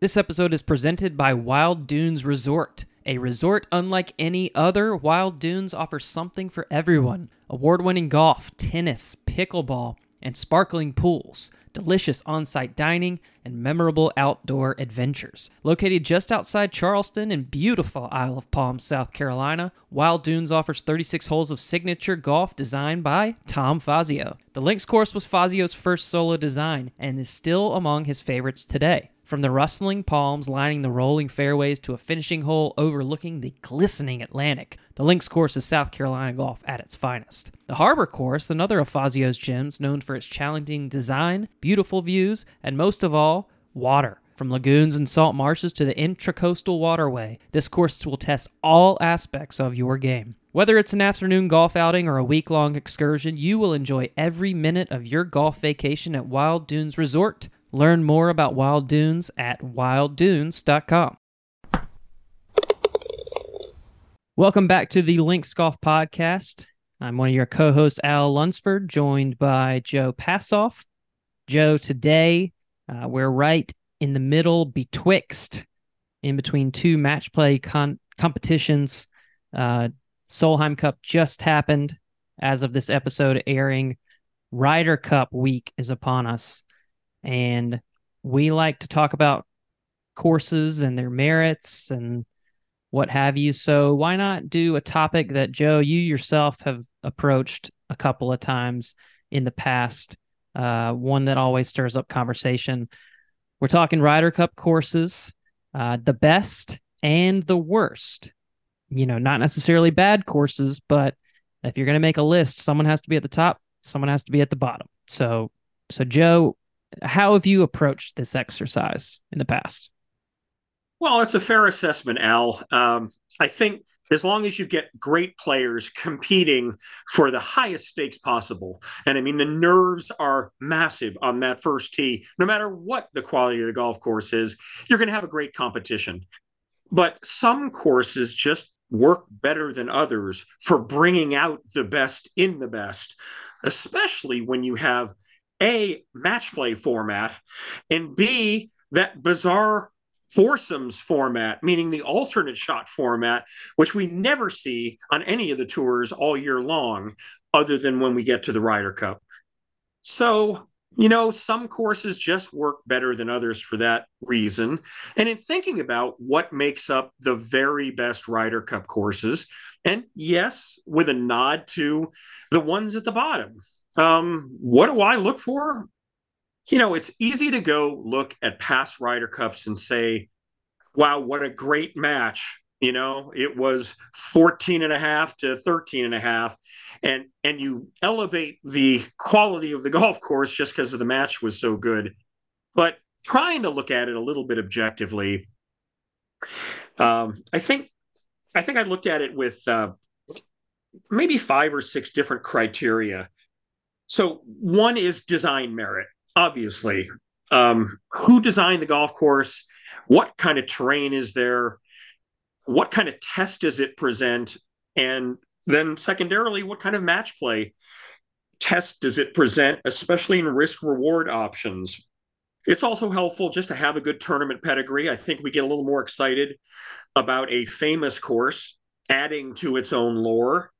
This episode is presented by Wild Dunes Resort. A resort unlike any other, Wild Dunes offers something for everyone award winning golf, tennis, pickleball, and sparkling pools, delicious on site dining, and memorable outdoor adventures. Located just outside Charleston in beautiful Isle of Palm, South Carolina, Wild Dunes offers 36 holes of signature golf designed by Tom Fazio. The links course was Fazio's first solo design and is still among his favorites today. From the rustling palms lining the rolling fairways to a finishing hole overlooking the glistening Atlantic, the links course is South Carolina golf at its finest. The Harbor Course, another of Fazio's gems, known for its challenging design, beautiful views, and most of all, water. From lagoons and salt marshes to the intracoastal waterway, this course will test all aspects of your game. Whether it's an afternoon golf outing or a week long excursion, you will enjoy every minute of your golf vacation at Wild Dunes Resort. Learn more about Wild Dunes at wilddunes.com. Welcome back to the Links Golf Podcast. I'm one of your co hosts, Al Lunsford, joined by Joe Passov. Joe, today uh, we're right in the middle betwixt, in between two match play con- competitions. Uh, Solheim Cup just happened as of this episode airing. Ryder Cup week is upon us and we like to talk about courses and their merits and what have you. So why not do a topic that Joe, you yourself have approached a couple of times in the past, uh, one that always stirs up conversation. We're talking Ryder Cup courses, uh, the best and the worst. You know, not necessarily bad courses, but if you're going to make a list, someone has to be at the top, someone has to be at the bottom. So, so Joe, how have you approached this exercise in the past? Well, it's a fair assessment, Al. Um, I think as long as you get great players competing for the highest stakes possible, and I mean, the nerves are massive on that first tee, no matter what the quality of the golf course is, you're going to have a great competition. But some courses just work better than others for bringing out the best in the best, especially when you have a, match play format, and B, that bizarre foursomes format, meaning the alternate shot format, which we never see on any of the tours all year long, other than when we get to the Ryder Cup. So, you know, some courses just work better than others for that reason. And in thinking about what makes up the very best Ryder Cup courses, and yes, with a nod to the ones at the bottom, um, what do I look for? You know, it's easy to go look at past Ryder Cups and say, wow, what a great match. You know, it was 14 and a half to 13 and a half. And and you elevate the quality of the golf course just because the match was so good. But trying to look at it a little bit objectively, um, I think I think I looked at it with uh, maybe five or six different criteria. So one is design merit, obviously. Um, who designed the golf course? What kind of terrain is there? What kind of test does it present? And then secondarily, what kind of match play test does it present, especially in risk reward options? It's also helpful just to have a good tournament pedigree. I think we get a little more excited about a famous course adding to its own lore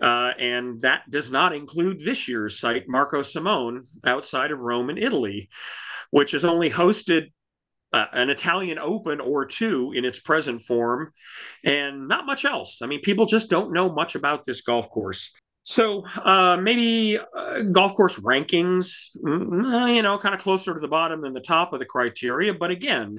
uh, and that does not include this year's site, Marco Simone, outside of Rome in Italy, which has only hosted uh, an Italian Open or two in its present form, and not much else. I mean, people just don't know much about this golf course. So uh, maybe uh, golf course rankings, mm, you know, kind of closer to the bottom than the top of the criteria. But again,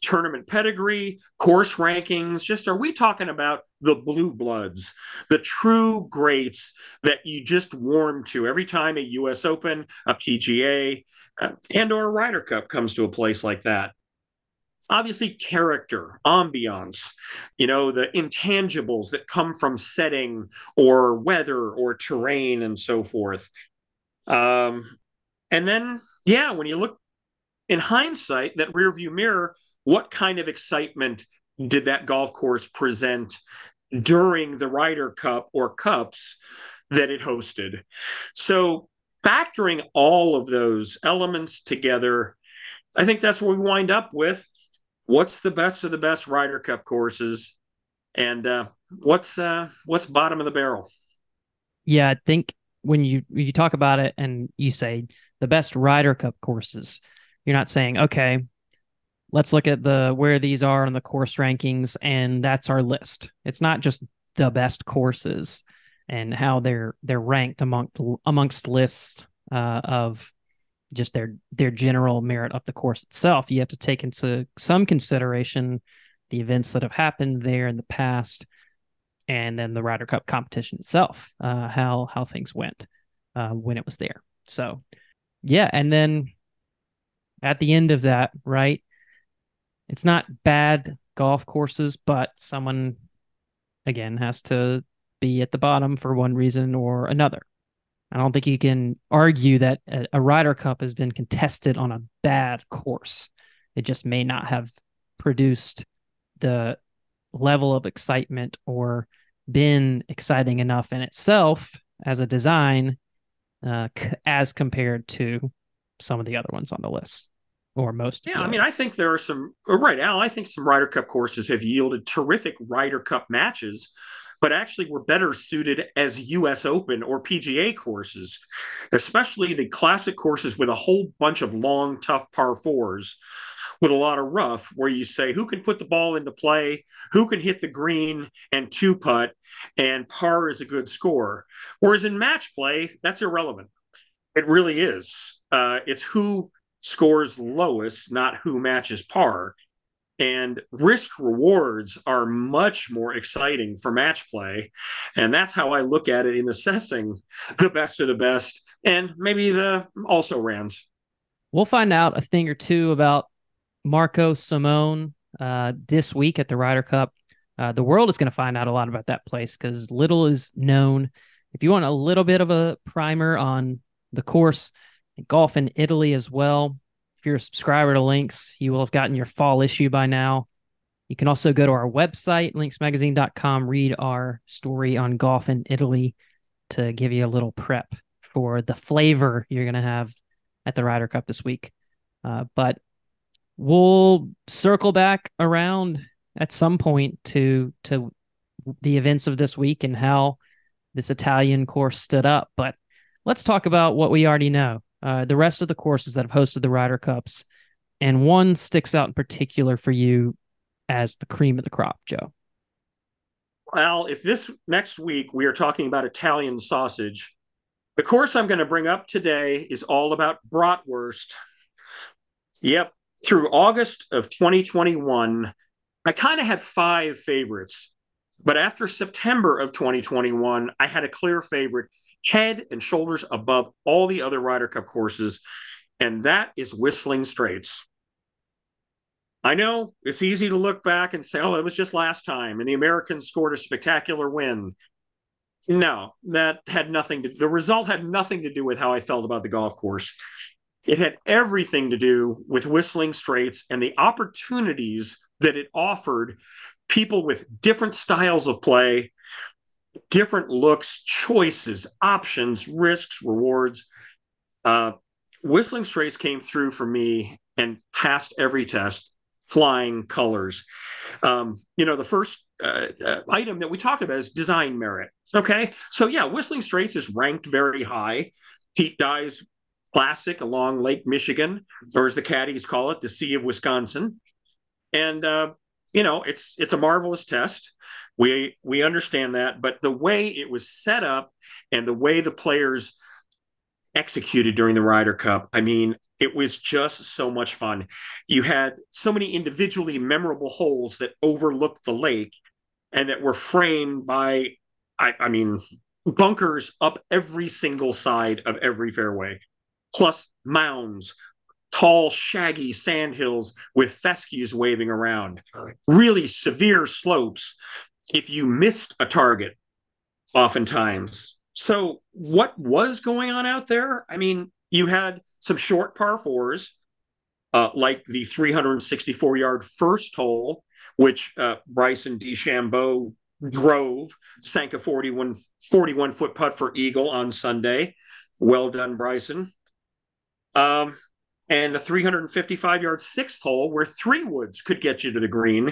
tournament pedigree, course rankings. Just are we talking about the blue bloods, the true greats that you just warm to every time a U.S. Open, a PGA, uh, and or a Ryder Cup comes to a place like that? Obviously character ambiance you know the intangibles that come from setting or weather or terrain and so forth. Um, and then yeah when you look in hindsight that rear view mirror what kind of excitement did that golf course present during the Ryder Cup or cups that it hosted? So factoring all of those elements together i think that's what we wind up with what's the best of the best Ryder Cup courses, and uh, what's uh, what's bottom of the barrel. Yeah, I think when you you talk about it and you say the best Ryder Cup courses, you're not saying okay, let's look at the where these are on the course rankings and that's our list. It's not just the best courses and how they're they're ranked amongst amongst lists uh, of just their their general merit of the course itself. You have to take into some consideration the events that have happened there in the past, and then the Ryder Cup competition itself, uh, how how things went uh, when it was there. So, yeah, and then at the end of that, right? It's not bad golf courses, but someone again has to be at the bottom for one reason or another. I don't think you can argue that a, a Ryder Cup has been contested on a bad course. It just may not have produced the level of excitement or been exciting enough in itself as a design uh, c- as compared to some of the other ones on the list or most. Yeah, I mean, I think there are some, oh, right, Al, I think some Ryder Cup courses have yielded terrific Ryder Cup matches but actually were better suited as US Open or PGA courses, especially the classic courses with a whole bunch of long, tough par fours with a lot of rough, where you say who can put the ball into play, who can hit the green and two putt, and par is a good score. Whereas in match play, that's irrelevant. It really is. Uh, it's who scores lowest, not who matches par and risk rewards are much more exciting for match play and that's how i look at it in assessing the best of the best and maybe the also rans we'll find out a thing or two about marco simone uh, this week at the Ryder Cup. Uh, the world is going to find out a lot about that place because little is known. If you want a little bit of a primer on the course, and golf in Italy as well, if you're a subscriber to Links, you will have gotten your fall issue by now. You can also go to our website, linksmagazine.com, read our story on golf in Italy to give you a little prep for the flavor you're going to have at the Ryder Cup this week. Uh, but we'll circle back around at some point to to the events of this week and how this Italian course stood up. But let's talk about what we already know uh, the rest of the courses that have hosted the Ryder Cups, and one sticks out in particular for you as the cream of the crop, Joe? Well, if this next week we are talking about Italian sausage, the course I'm going to bring up today is all about bratwurst. Yep, through August of 2021, I kind of had five favorites. But after September of 2021, I had a clear favorite, head and shoulders above all the other Ryder Cup courses, and that is Whistling Straits. I know it's easy to look back and say, oh, it was just last time, and the Americans scored a spectacular win. No, that had nothing to the result had nothing to do with how I felt about the golf course. It had everything to do with Whistling Straits and the opportunities that it offered people with different styles of play, different looks, choices, options, risks, rewards. Uh, Whistling Straits came through for me and passed every test, flying colors. Um, you know, the first uh, uh, item that we talked about is design merit. Okay. So, yeah, Whistling Straits is ranked very high. Pete Dye's Classic along Lake Michigan, or as the caddies call it, the Sea of Wisconsin. And, uh, you know, it's it's a marvelous test. We we understand that, but the way it was set up and the way the players executed during the Ryder Cup, I mean, it was just so much fun. You had so many individually memorable holes that overlooked the lake and that were framed by I, I mean bunkers up every single side of every fairway, plus mounds, tall, shaggy sandhills with fescues waving around, really severe slopes if you missed a target, oftentimes. So, what was going on out there? I mean, you had some short par fours, uh, like the 364 yard first hole, which uh, Bryson DeChambeau drove, sank a 41, 41 foot putt for Eagle on Sunday. Well done, Bryson. Um, and the 355 yard sixth hole where three woods could get you to the green.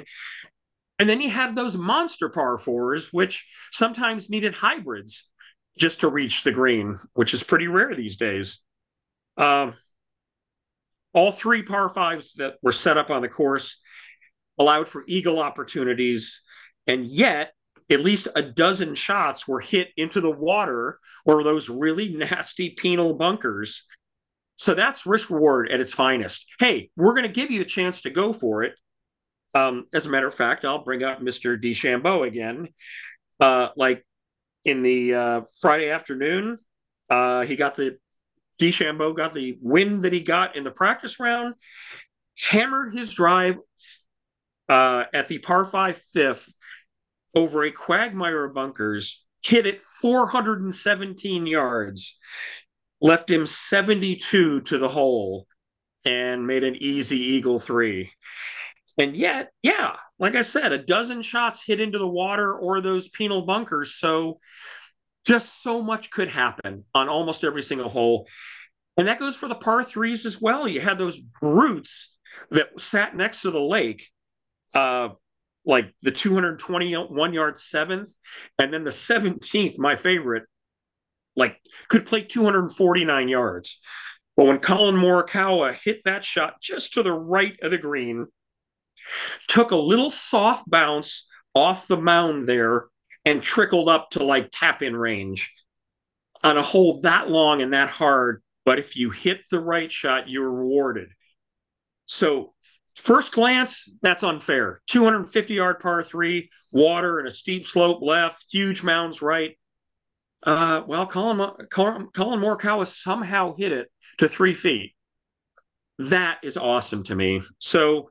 And then you have those monster par fours, which sometimes needed hybrids just to reach the green, which is pretty rare these days. Um, all three par fives that were set up on the course allowed for eagle opportunities, and yet at least a dozen shots were hit into the water or those really nasty penal bunkers. So that's risk reward at its finest. Hey, we're going to give you a chance to go for it. Um, as a matter of fact, I'll bring up Mr. DeChambeau again. Uh, like in the uh, Friday afternoon, uh, he got the DeChambeau got the win that he got in the practice round, hammered his drive uh, at the par five fifth over a quagmire of bunkers, hit it 417 yards, left him 72 to the hole, and made an easy eagle three. And yet, yeah, like I said, a dozen shots hit into the water or those penal bunkers. So just so much could happen on almost every single hole. And that goes for the par threes as well. You had those brutes that sat next to the lake, uh, like the 221 yard seventh, and then the 17th, my favorite, like could play 249 yards. But when Collin Morikawa hit that shot just to the right of the green, took a little soft bounce off the mound there and trickled up to like tap in range on a hole that long and that hard. But if you hit the right shot, you're rewarded. So, first glance, that's unfair. 250 yard par three, water and a steep slope left, huge mounds right. Uh, well, Colin, Collin Morikawa somehow hit it to three feet. That is awesome to me. So,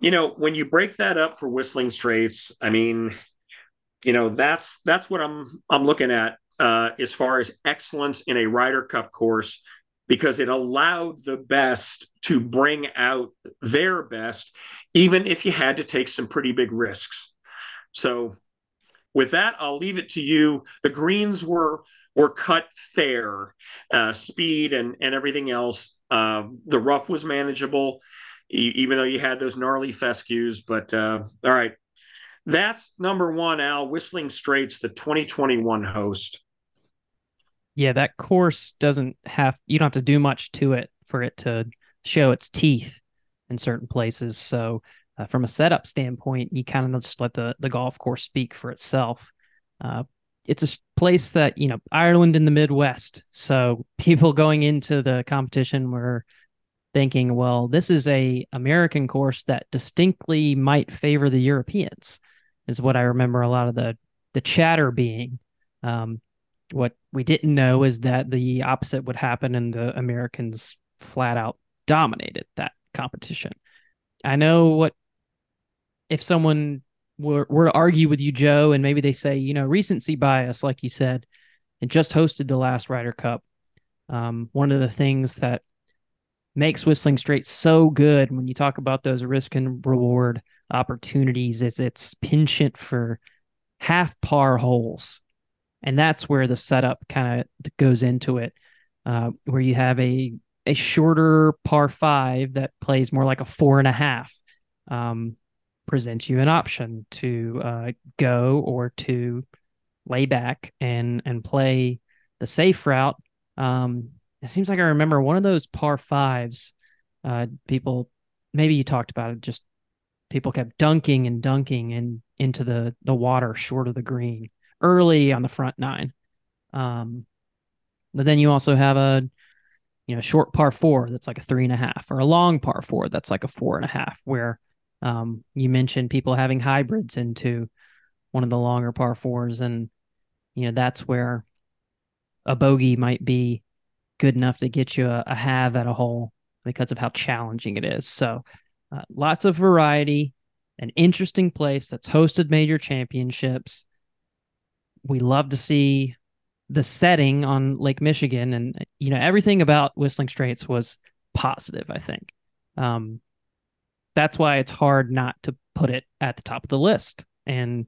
you know, when you break that up for Whistling Straits, I mean, you know, that's that's what I'm I'm looking at uh, as far as excellence in a Ryder Cup course because it allowed the best to bring out their best, even if you had to take some pretty big risks. So, with that, I'll leave it to you. The greens were were cut fair, uh, speed and and everything else. Uh, the rough was manageable even though you had those gnarly fescues. But uh, all right, that's number one, Al. Whistling Straits, the 2021 host. Yeah, that course doesn't have, you don't have to do much to it for it to show its teeth in certain places. So, uh, from a setup standpoint, you kind of just let the, the golf course speak for itself. Uh, it's a place that, you know, Ireland in the Midwest. So, people going into the competition were thinking, well, this is a American course that distinctly might favor the Europeans, is what I remember a lot of the the chatter being. Um, what we didn't know is that the opposite would happen, and the Americans flat out dominated that competition. I know what if someone were, were to argue with you, Joe, and maybe they say, you know, recency bias, like you said, and just hosted the last Ryder Cup. Um, one of the things that makes Whistling Straits so good when you talk about those risk and reward opportunities is it's penchant for half par holes. And that's where the setup kind of goes into it, uh, where you have a a shorter par five that plays more like a four and a half, um, presents you an option to uh, go or to lay back and and play the safe route. Um, it seems like I remember one of those par fives. Uh, people, maybe you talked about it. Just people kept dunking and dunking and into the the water short of the green early on the front nine. Um, but then you also have a you know short par four that's like a three and a half, or a long par four that's like a four and a half. Where um, you mentioned people having hybrids into one of the longer par fours, and you know that's where a bogey might be good enough to get you a, a halve at a hole because of how challenging it is. So, uh, lots of variety, an interesting place that's hosted major championships. We love to see the setting on Lake Michigan, and you know everything about Whistling Straits was positive. I think um, that's why it's hard not to put it at the top of the list. And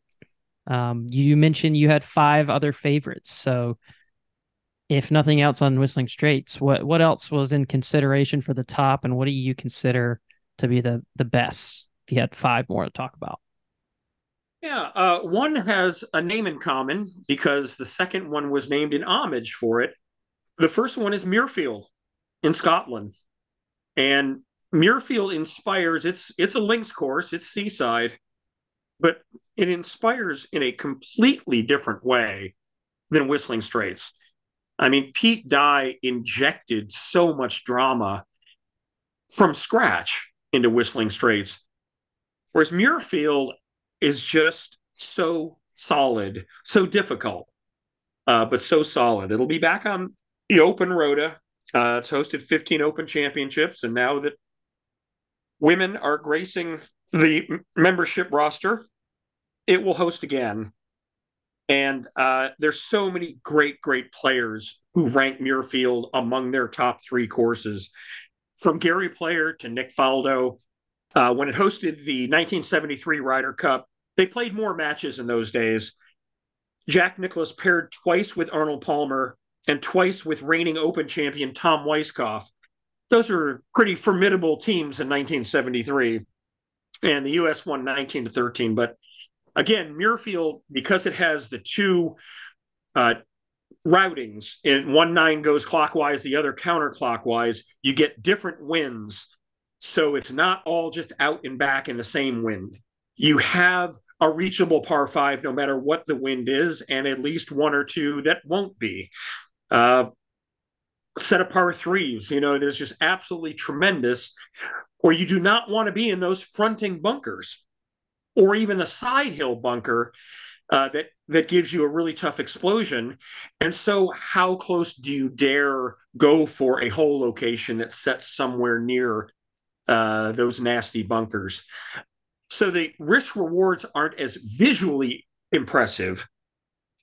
um, you mentioned you had five other favorites, so if nothing else on Whistling Straits, what what else was in consideration for the top, and what do you consider to be the the best? If you had five more to talk about. Yeah, uh, one has a name in common because the second one was named in homage for it. The first one is Muirfield in Scotland, and Muirfield inspires. It's it's a links course. It's seaside, but it inspires in a completely different way than Whistling Straits. I mean, Pete Dye injected so much drama from scratch into Whistling Straits, whereas Muirfield is just so solid, so difficult, uh, but so solid. It'll be back on the Open Rota. Uh, it's hosted 15 Open Championships, and now that women are gracing the membership roster, it will host again. And uh, there's so many great, great players who rank Muirfield among their top three courses, from Gary Player to Nick Faldo. Uh, when it hosted the 1973 Ryder Cup, they played more matches in those days. Jack Nicklaus paired twice with Arnold Palmer and twice with reigning Open champion Tom Weiskopf. Those are pretty formidable teams in 1973. And the U.S. won 19 to 13. But again, Muirfield, because it has the two uh, routings, and one nine goes clockwise, the other counterclockwise, you get different winds. So it's not all just out and back in the same wind. You have a reachable par five no matter what the wind is, and at least one or two that won't be. Uh, set of par threes, you know, there's just absolutely tremendous, or you do not want to be in those fronting bunkers or even the side hill bunker uh, that that gives you a really tough explosion. And so, how close do you dare go for a hole location that sets somewhere near uh, those nasty bunkers? So the risk rewards aren't as visually impressive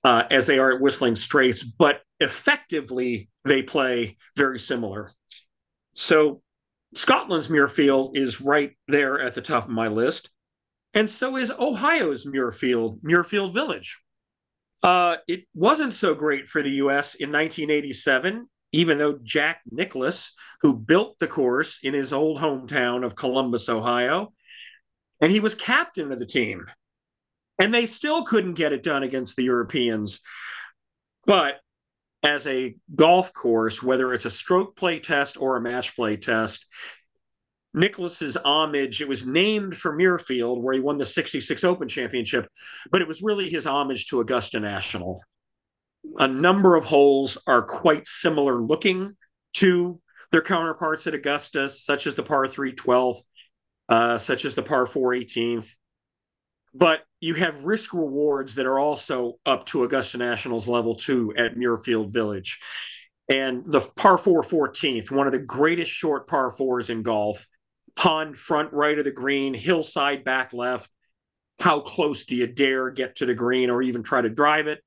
uh, as they are at Whistling Straits, but effectively they play very similar. So Scotland's Muirfield is right there at the top of my list. And so is Ohio's Muirfield, Muirfield Village. Uh, it wasn't so great for the U.S. in 1987, even though Jack Nicklaus, who built the course in his old hometown of Columbus, Ohio, and he was captain of the team. And they still couldn't get it done against the Europeans. But as a golf course, whether it's a stroke play test or a match play test, Nicklaus's homage, it was named for Muirfield, where he won the 66 Open Championship, but it was really his homage to Augusta National. A number of holes are quite similar looking to their counterparts at Augusta, such as the par 3 12th, uh, such as the par 4 18th. But you have risk rewards that are also up to Augusta National's level two at Muirfield Village. And the par 4 14th, one of the greatest short par fours in golf, pond front right of the green, hillside back left. How close do you dare get to the green or even try to drive it?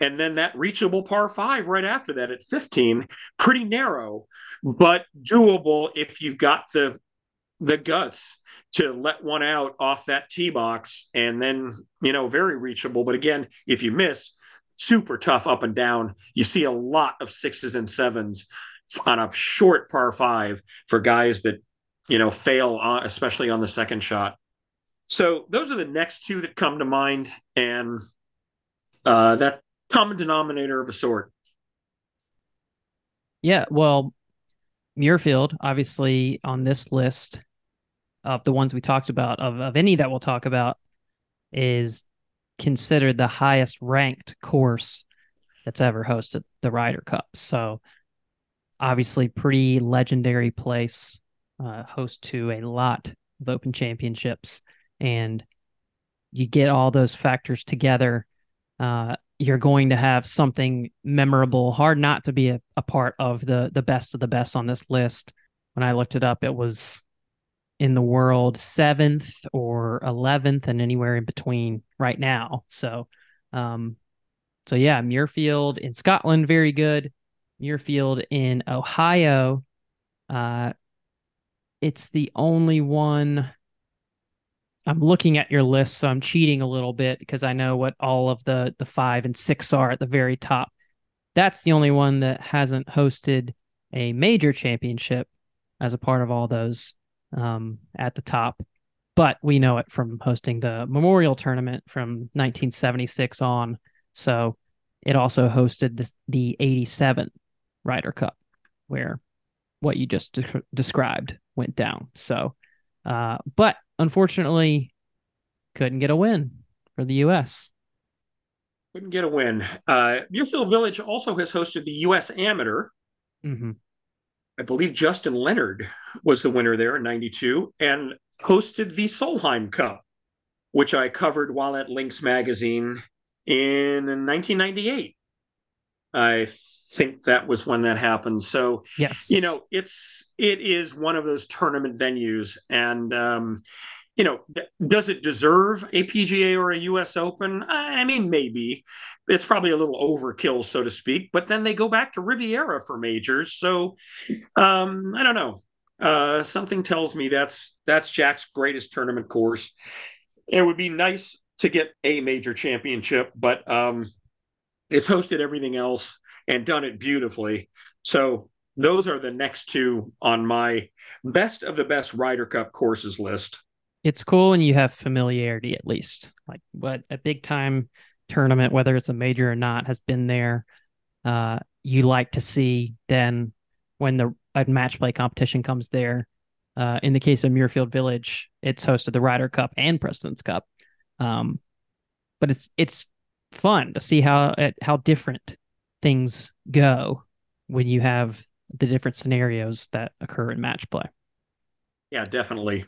And then that reachable par five right after that at 15, pretty narrow, but doable if you've got the the guts to let one out off that tee box and then, you know, very reachable. But again, if you miss, super tough up and down. You see a lot of sixes and sevens on a short par five for guys that you know, fail, on, especially on the second shot. So those are the next two that come to mind, and uh, that common denominator of a sort. Yeah, well, Muirfield, obviously on this list of the ones we talked about, of, of any that we'll talk about, is considered the highest ranked course that's ever hosted the Ryder Cup. So obviously pretty legendary place uh, host to a lot of open championships. And you get all those factors together uh, you're going to have something memorable. Hard not to be a, a part of the the best of the best on this list. When i looked it up it was in the world seventh or 11th and anywhere in between right now so um so yeah muirfield in scotland very good muirfield in ohio uh it's the only one I'm looking at your list, so I'm cheating a little bit because I know what all of the the five and six are at the very top. that's the only one that hasn't hosted a major championship as a part of all those um, at the top. But we know it from hosting the Memorial Tournament from 1976 on. So it also hosted this, the 87 Ryder Cup, where what you just de- described went down. So, uh, but unfortunately, couldn't get a win for the U.S. Couldn't get a win. Uh, Muirfield Village also has hosted the U.S. Amateur. Mm-hmm. I believe Justin Leonard was the winner there in 92 and hosted the Solheim Cup, which I covered while at Links Magazine in 1998. I think that was when that happened. So, yes, you know, it's it is one of those tournament venues, and um, you know, does it deserve a PGA or a US Open? I mean, maybe. It's probably a little overkill, so to speak, but then they go back to Riviera for majors. So um, I don't know. Uh, something tells me that's that's Jack's greatest tournament course. It would be nice to get a major championship, but um, it's hosted everything else and done it beautifully. So those are the next two on my best of the best Ryder Cup courses list it's cool and you have familiarity at least. Like what a big time tournament, whether it's a major or not, has been there. Uh, you like to see then when the a match play competition comes there. Uh, in the case of Muirfield Village, it's hosted the Ryder Cup and President's Cup. Um, but it's it's fun to see how how different things go when you have the different scenarios that occur in match play. Yeah, definitely.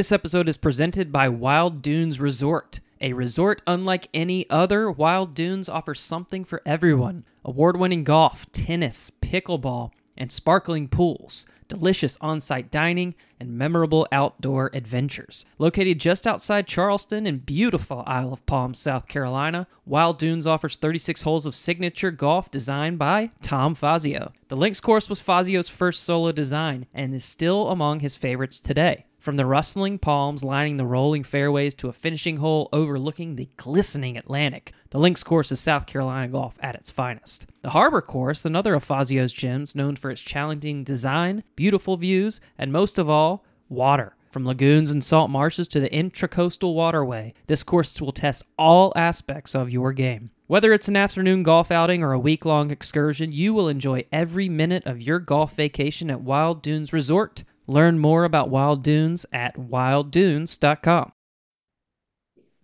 This episode is presented by Wild Dunes Resort. A resort unlike any other, Wild Dunes offers something for everyone award winning golf, tennis, pickleball, and sparkling pools, delicious on site dining, and memorable outdoor adventures. Located just outside Charleston in beautiful Isle of Palms, South Carolina, Wild Dunes offers 36 holes of signature golf designed by Tom Fazio. The links course was Fazio's first solo design and is still among his favorites today. From the rustling palms lining the rolling fairways to a finishing hole overlooking the glistening Atlantic, the links course is South Carolina golf at its finest. The Harbor Course, another of Fazio's gems, known for its challenging design, beautiful views, and most of all, water. From lagoons and salt marshes to the intracoastal waterway, this course will test all aspects of your game. Whether it's an afternoon golf outing or a week long excursion, you will enjoy every minute of your golf vacation at Wild Dunes Resort. Learn more about Wild Dunes at wilddunes.com.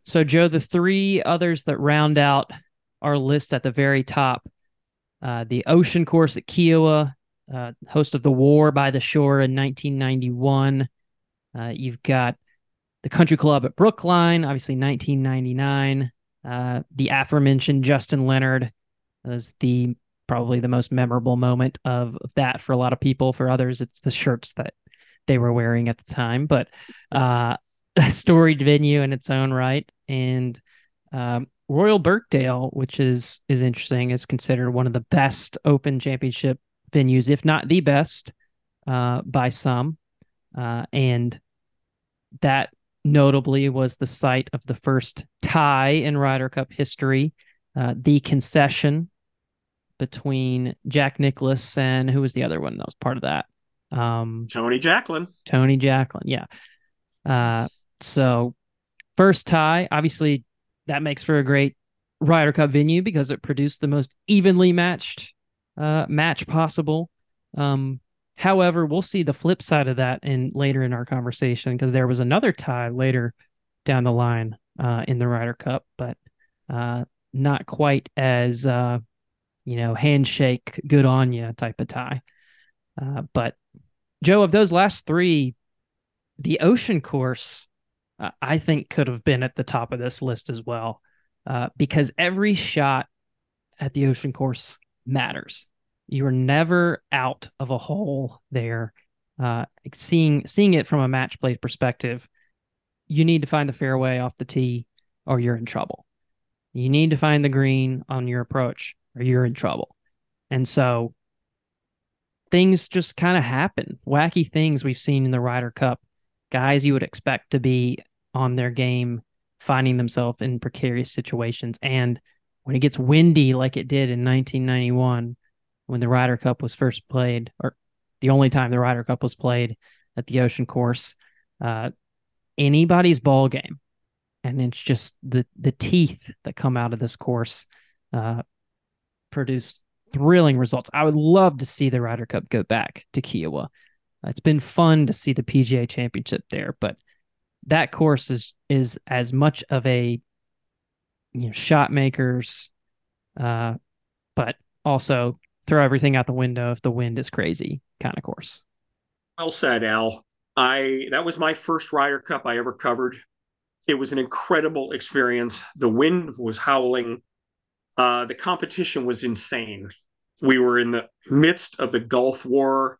So, Joe, the three others that round out our list at the very top uh, the Ocean Course at Kiawah, uh, host of the War by the Shore in 1991. Uh, you've got the Country Club at Brookline, obviously 1999. Uh, the aforementioned Justin Leonard was the probably the most memorable moment of that for a lot of people. For others, it's the shirts that they were wearing at the time, but uh, a storied venue in its own right. And um, Royal Birkdale, which is is interesting, is considered one of the best Open Championship venues, if not the best, uh, by some. Uh, and that notably was the site of the first tie in Ryder Cup history, uh, the concession between Jack Nicklaus and who was the other one that was part of that? Um, Tony Jacklin. Tony Jacklin, yeah. Uh, so first tie, obviously that makes for a great Ryder Cup venue because it produced the most evenly matched uh, match possible. Um, however, we'll see the flip side of that in later in our conversation because there was another tie later down the line uh, in the Ryder Cup, but uh, not quite as uh, you know handshake, good on you type of tie. Uh, but Joe, of those last three, the ocean course, uh, I think, could have been at the top of this list as well, uh, because every shot at the ocean course matters. You are never out of a hole there. Uh, seeing seeing it from a match play perspective, you need to find the fairway off the tee, or you're in trouble. You need to find the green on your approach, or you're in trouble. And so things just kind of happen. Wacky things we've seen in the Ryder Cup. Guys you would expect to be on their game, finding themselves in precarious situations. And when it gets windy like it did in 1991 when the Ryder Cup was first played, or the only time the Ryder Cup was played at the Ocean Course, uh, anybody's ball game, and it's just the the teeth that come out of this course uh, produced thrilling results. I would love to see the Ryder Cup go back to Kiawah. It's been fun to see the PGA Championship there, but that course is is as much of a you know shot makers, uh, but also throw everything out the window if the wind is crazy kind of course. Well said, Al. I that was my first Ryder Cup I ever covered. It was an incredible experience. The wind was howling. Uh, the competition was insane. We were in the midst of the Gulf War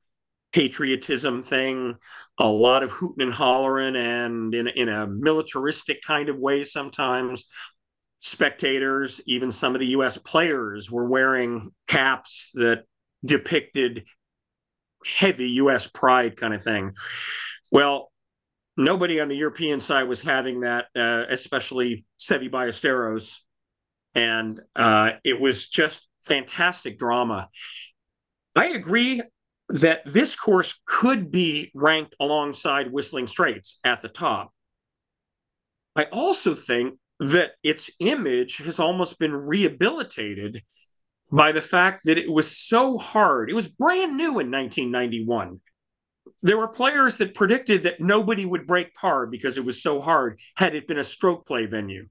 patriotism thing, a lot of hooting and hollering, and in in a militaristic kind of way sometimes. Spectators, even some of the U.S. players, were wearing caps that depicted heavy U.S. pride, kind of thing. Well, nobody on the European side was having that, uh, especially Seve Ballesteros, and uh, it was just fantastic drama. I agree that this course could be ranked alongside Whistling Straits at the top. I also think that its image has almost been rehabilitated by the fact that it was so hard. It was brand new in 1991. There were players that predicted that nobody would break par because it was so hard had it been a stroke play venue.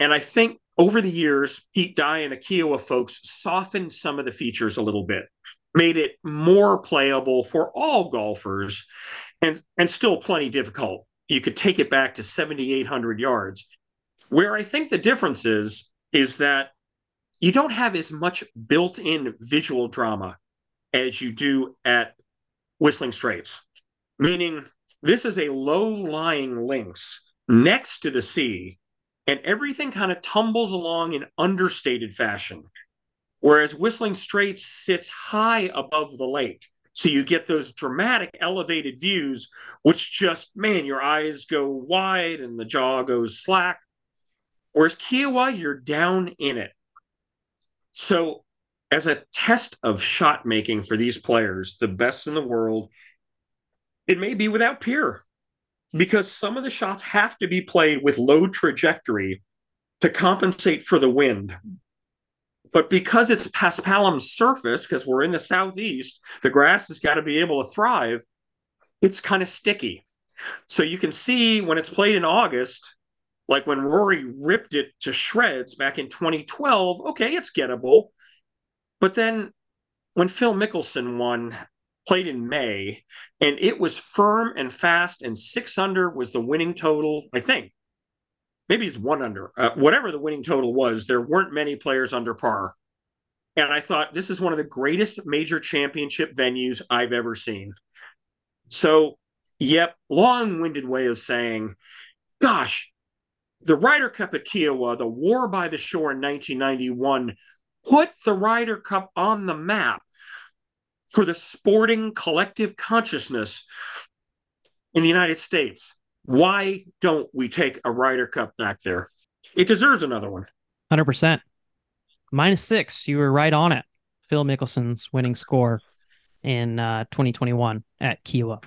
And I think over the years, Pete Dye and the Kiawah folks softened some of the features a little bit made it more playable for all golfers and and still plenty difficult. You could take it back to 7800 yards. Where I think the difference is is that you don't have as much built-in visual drama as you do at Whistling Straits. Meaning this is a low-lying links next to the sea and everything kind of tumbles along in understated fashion whereas Whistling Straits sits high above the lake. So you get those dramatic elevated views, which just, man, your eyes go wide and the jaw goes slack. Whereas Kiawah, you're down in it. So, as a test of shot making for these players, the best in the world, it may be without peer because some of the shots have to be played with low trajectory to compensate for the wind. But because it's paspalum surface, because we're in the southeast, the grass has got to be able to thrive. It's kind of sticky. So you can see when it's played in August, like when Rory ripped it to shreds back in 2012, okay, it's gettable. But then when Phil Mickelson won, played in May, and it was firm and fast, and six under was the winning total, I think maybe it's one under, uh, whatever the winning total was, there weren't many players under par. And I thought this is one of the greatest major championship venues I've ever seen. So, yep, long winded way of saying, gosh, the Ryder Cup at Kiawah, the War by the Shore in 1991, put the Ryder Cup on the map for the sporting collective consciousness in the United States. Why don't we take a Ryder Cup back there? It deserves another one. 100%. Minus six. You were right on it. Phil Mickelson's winning score in uh, 2021 at Kiawah.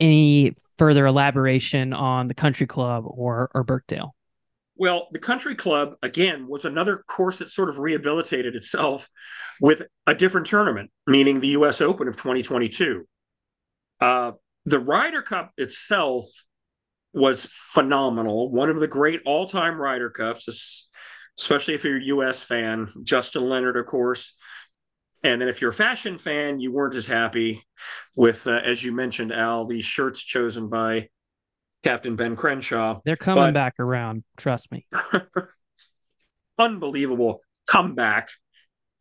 Any further elaboration on the country club or, or Birkdale? Well, the country club, again, was another course that sort of rehabilitated itself with a different tournament, meaning the U.S. Open of 2022. Uh, the Ryder Cup itself was phenomenal. One of the great all time Ryder Cups, especially if you're a U.S. fan. Justin Leonard, of course. And then if you're a fashion fan, you weren't as happy with, uh, as you mentioned, Al, the shirts chosen by Captain Ben Crenshaw. They're coming but, back around. Trust me. unbelievable comeback,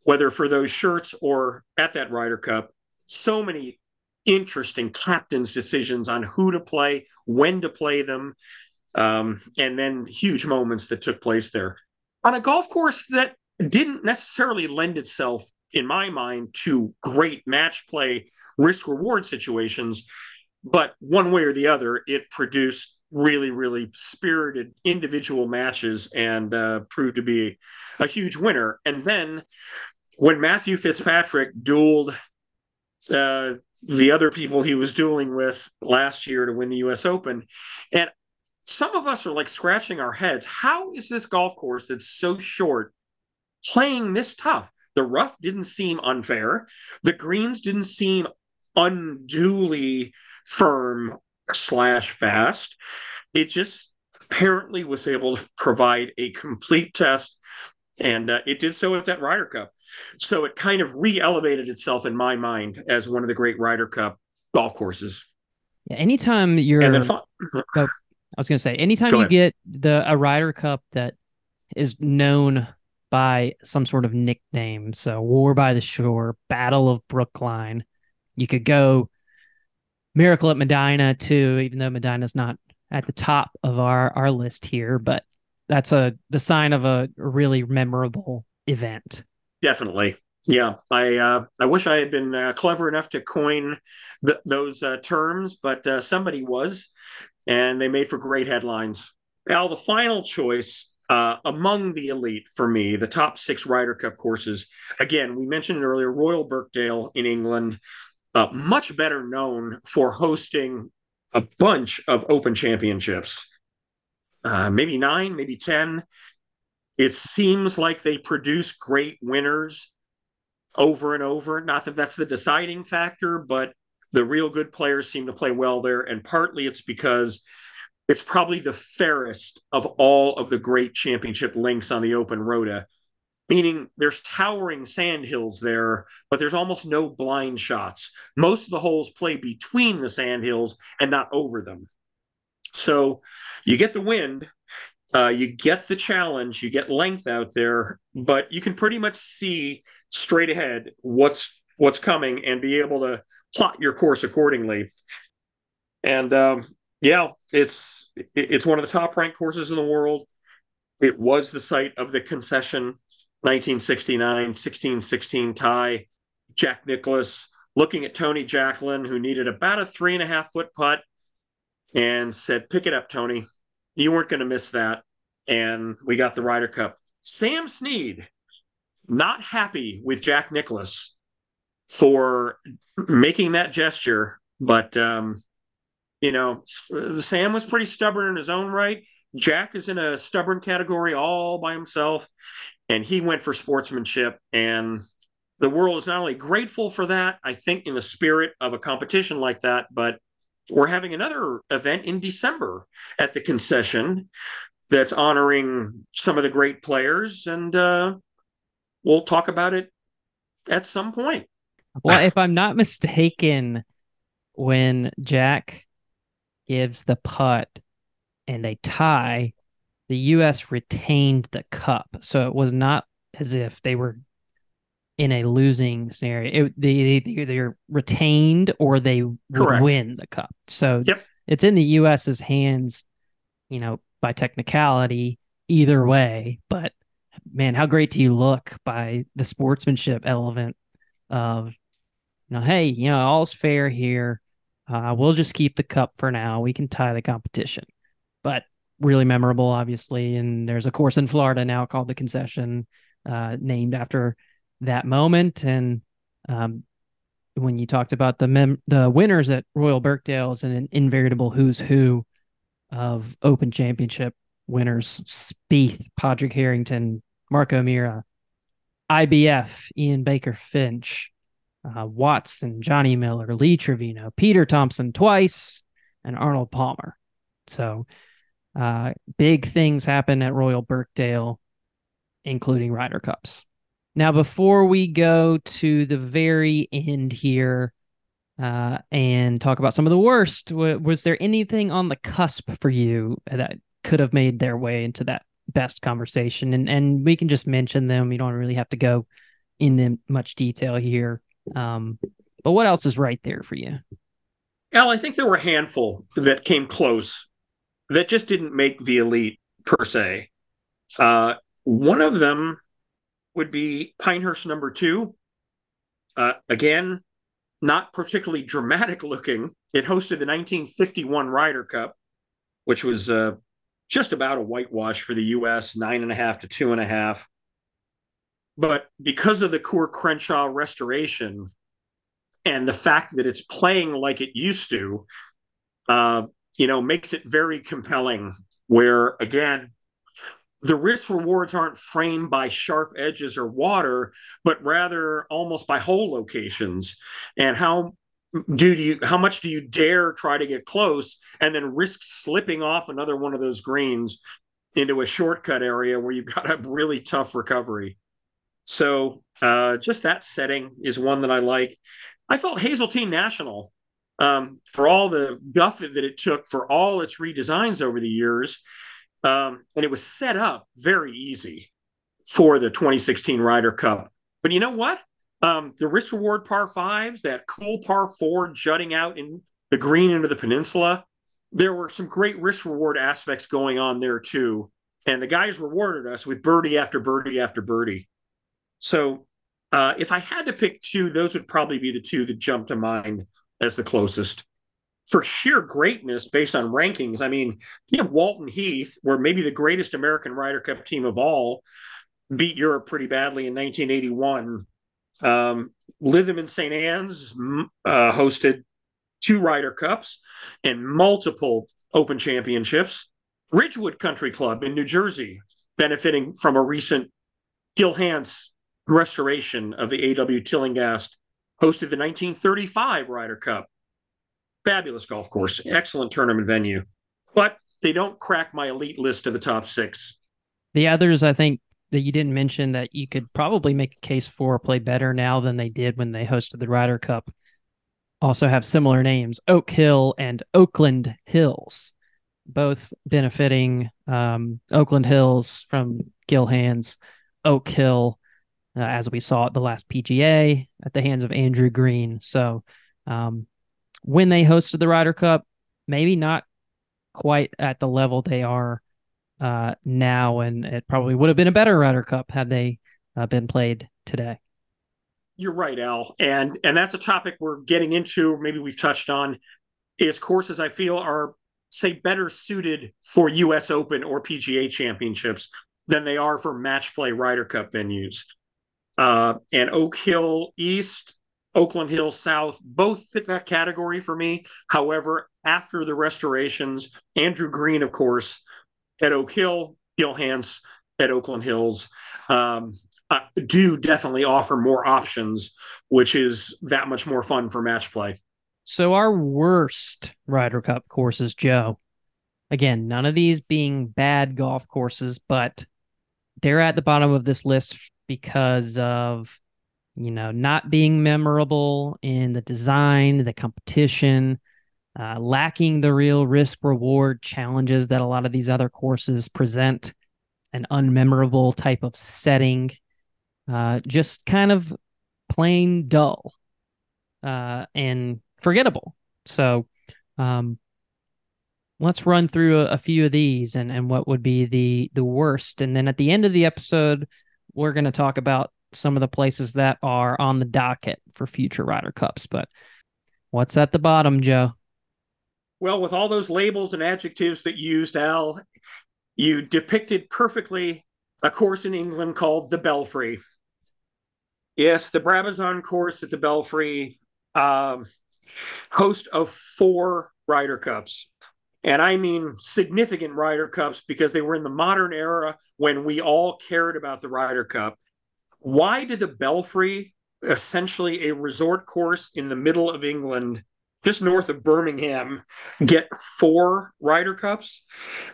whether for those shirts or at that Ryder Cup. So many interesting captain's decisions on who to play, when to play them, um, and then huge moments that took place there. On a golf course that didn't necessarily lend itself, in my mind, to great match play, risk reward situations, but one way or the other, it produced really, really spirited individual matches and uh, proved to be a huge winner. And then when Matthew Fitzpatrick dueled uh, the other people he was dueling with last year to win the U.S. Open, and some of us are like scratching our heads. How is this golf course that's so short playing this tough? The rough didn't seem unfair. The greens didn't seem unduly firm slash fast. It just apparently was able to provide a complete test, and uh, it did so at that Ryder Cup. So it kind of re-elevated itself in my mind as one of the great Ryder Cup golf courses. Yeah, anytime you're, and then, oh, I was going to say, anytime Go you ahead. get the a Ryder Cup that is known by some sort of nickname, so War by the Shore, Battle of Brookline, you could go Miracle at Medina too, even though Medina's not at the top of our our list here, but that's a the sign of a really memorable event. Definitely. Yeah, I uh, I wish I had been uh, clever enough to coin th- those uh, terms, but uh, somebody was, and they made for great headlines. Al, the final choice uh, among the elite for me, the top six Ryder Cup courses. Again, we mentioned it earlier. Royal Birkdale in England, uh, much better known for hosting a bunch of open championships, uh, maybe nine, maybe 10. It seems like they produce great winners over and over. Not that that's the deciding factor, but the real good players seem to play well there. And partly it's because it's probably the fairest of all of the great championship links on the open rota meaning there's towering sand hills there, but there's almost no blind shots. Most of the holes play between the sand hills and not over them. So you get the wind, uh, you get the challenge, you get length out there, but you can pretty much see straight ahead what's what's coming and be able to plot your course accordingly. And um, yeah, it's it's one of the top ranked courses in the world. It was the site of the concession 1969 16 16 tie. Jack Nicklaus looking at Tony Jacklin, who needed about a three and a half foot putt, and said, Pick it up, Tony. You weren't going to miss that. And we got the Ryder Cup. Sam Snead, not happy with Jack Nicklaus for making that gesture, but um, you know, Sam was pretty stubborn in his own right. Jack is in a stubborn category all by himself and he went for sportsmanship and the world is not only grateful for that i think in the spirit of a competition like that but we're having another event in december at the concession that's honoring some of the great players and uh, we'll talk about it at some point. Well if i'm not mistaken when jack gives the putt and they tie the U.S. retained the cup, so it was not as if they were in a losing scenario. It, they, they either retained or they would win the cup. So yep. it's in the U.S.'s hands, you know, by technicality either way. But man, how great do you look by the sportsmanship element of, you know, hey, you know, all's fair here. Uh, we'll just keep the cup for now. We can tie the competition. Really memorable, obviously. And there's a course in Florida now called the Concession, uh, named after that moment. And um, when you talked about the mem- the winners at Royal Birkdale and an inveritable who's who of Open Championship winners: Spieth, Padraig Harrington, Mark O'Meara, IBF, Ian Baker Finch. Uh, Watson, Johnny Miller, Lee Trevino, Peter Thomson twice, and Arnold Palmer. So uh, big things happen at Royal Birkdale, including Ryder Cups. Now, before we go to the very end here uh, and talk about some of the worst, w- was there anything on the cusp for you that could have made their way into that best conversation? And and we can just mention them. You don't really have to go into much detail here. Um, but what else is right there for you? Al, I think there were a handful that came close that just didn't make the elite per se. Uh, one of them would be Pinehurst number two. Uh, again, not particularly dramatic looking. It hosted the 1951 Ryder Cup. which was uh, just about a whitewash for the U.S., nine and a half to two and a half. But because of the Coore Crenshaw restoration and the fact that it's playing like it used to, uh, you know, makes it very compelling. Where again, the risk rewards aren't framed by sharp edges or water, but rather almost by hole locations and how do you how much do you dare try to get close and then risk slipping off another one of those greens into a shortcut area where you've got a really tough recovery. So uh, just that setting is one that I like. I felt Hazeltine National, um, for all the guff that it took for all its redesigns over the years, um, and it was set up very easy for the 2016 Ryder Cup. But you know what? Um, the risk reward par fives, that cool par four jutting out in the green into the peninsula, there were some great risk reward aspects going on there too. And the guys rewarded us with birdie after birdie after birdie. So uh, if I had to pick two, those would probably be the two that jump to mind as the closest. For sheer greatness based on rankings, I mean, you have Walton Heath, where maybe the greatest American Ryder Cup team of all beat Europe pretty badly in 1981 um, Lytham and St. Anne's uh, hosted two Ryder Cups and multiple Open Championships. Ridgewood Country Club in New Jersey, benefiting from a recent Gil Hanse restoration of the A.W. Tillinghast, hosted the 1935 Ryder Cup. Fabulous golf course, excellent tournament venue, but they don't crack my elite list of the top six. The others, I think, that you didn't mention that you could probably make a case for play better now than they did when they hosted the Ryder Cup. Also have similar names, Oak Hill and Oakland Hills, both benefiting um, Oakland Hills from Gil Hanse, Oak Hill, uh, as we saw at the last PGA at the hands of Andrew Green. So um, when they hosted the Ryder Cup, maybe not quite at the level they are uh, now, and it probably would have been a better Ryder Cup had they uh, been played today. You're right, Al, and and that's a topic we're getting into. Maybe we've touched on is courses I feel are say better suited for U.S. Open or PGA Championships than they are for match play Ryder Cup venues. Uh, and Oak Hill East, Oakland Hill South, both fit that category for me. However, after the restorations, Andrew Green, of course, at Oak Hill, Gil Hanse at Oakland Hills um, uh, do definitely offer more options, which is that much more fun for match play. So our worst Ryder Cup courses, Joe. Again, none of these being bad golf courses, but they're at the bottom of this list because of you know not being memorable in the design, the competition, uh, lacking the real risk reward challenges that a lot of these other courses present, an unmemorable type of setting, uh, just kind of plain dull uh, and forgettable. So, um, let's run through a, a, few of these and, and what would be the the worst, and then at the end of the episode, we're going to talk about some of the places that are on the docket for future Ryder Cups. But what's at the bottom, Joe? Well, with all those labels and adjectives that you used, Al, you depicted perfectly a course in England called the Belfry. Yes, the Brabazon course at the Belfry, um, host of four Ryder Cups. And I mean significant Ryder Cups because they were in the modern era when we all cared about the Ryder Cup. Why did the Belfry, essentially a resort course in the middle of England, just north of Birmingham, get four Ryder Cups?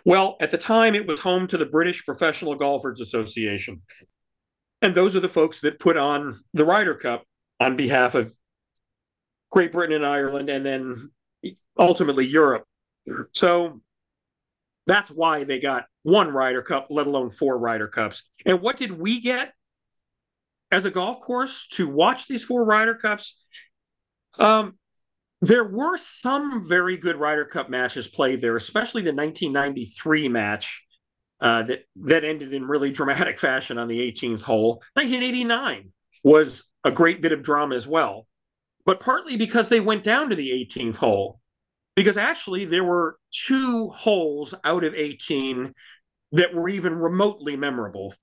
Well, at the time, it was home to the British Professional Golfers Association. And those are the folks that put on the Ryder Cup on behalf of Great Britain and Ireland, and then ultimately Europe. So that's why they got one Ryder Cup, let alone four Ryder Cups. And what did we get as a golf course to watch these four Ryder Cups? Um, there were some very good Ryder Cup matches played there, especially the 1993 match uh, that that ended in really dramatic fashion on the 18th hole. 1989 was a great bit of drama as well, but partly because they went down to the 18th hole. Because actually there were two holes out of 18 that were even remotely memorable.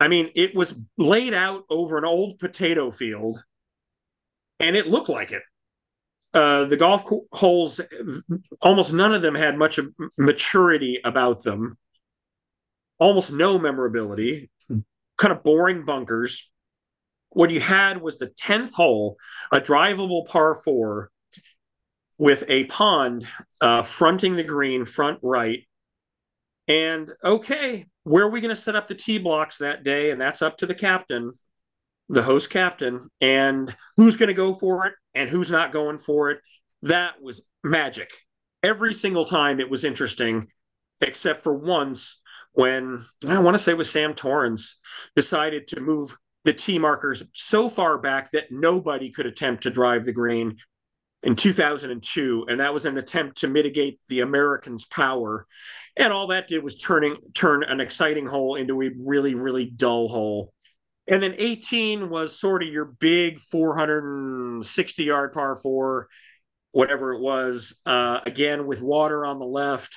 I mean, it was laid out over an old potato field and it looked like it. Uh, the golf holes, almost none of them had much maturity about them, almost no memorability, kind of boring bunkers. What you had was the 10th hole, a drivable par four with a pond uh, fronting the green, front right. And okay, where are we going to set up the tee blocks that day? And that's up to the captain, the host captain, and who's going to go for it and who's not going for it. That was magic. Every single time it was interesting, except for once when I want to say it was Sam Torrance decided to move the tee markers so far back that nobody could attempt to drive the green in 2002 and that was an attempt to mitigate the americans power. And all that did was turning turn an exciting hole into a really really dull hole. And then 18 was sort of your big 460 yard par four whatever it was uh, again with water on the left.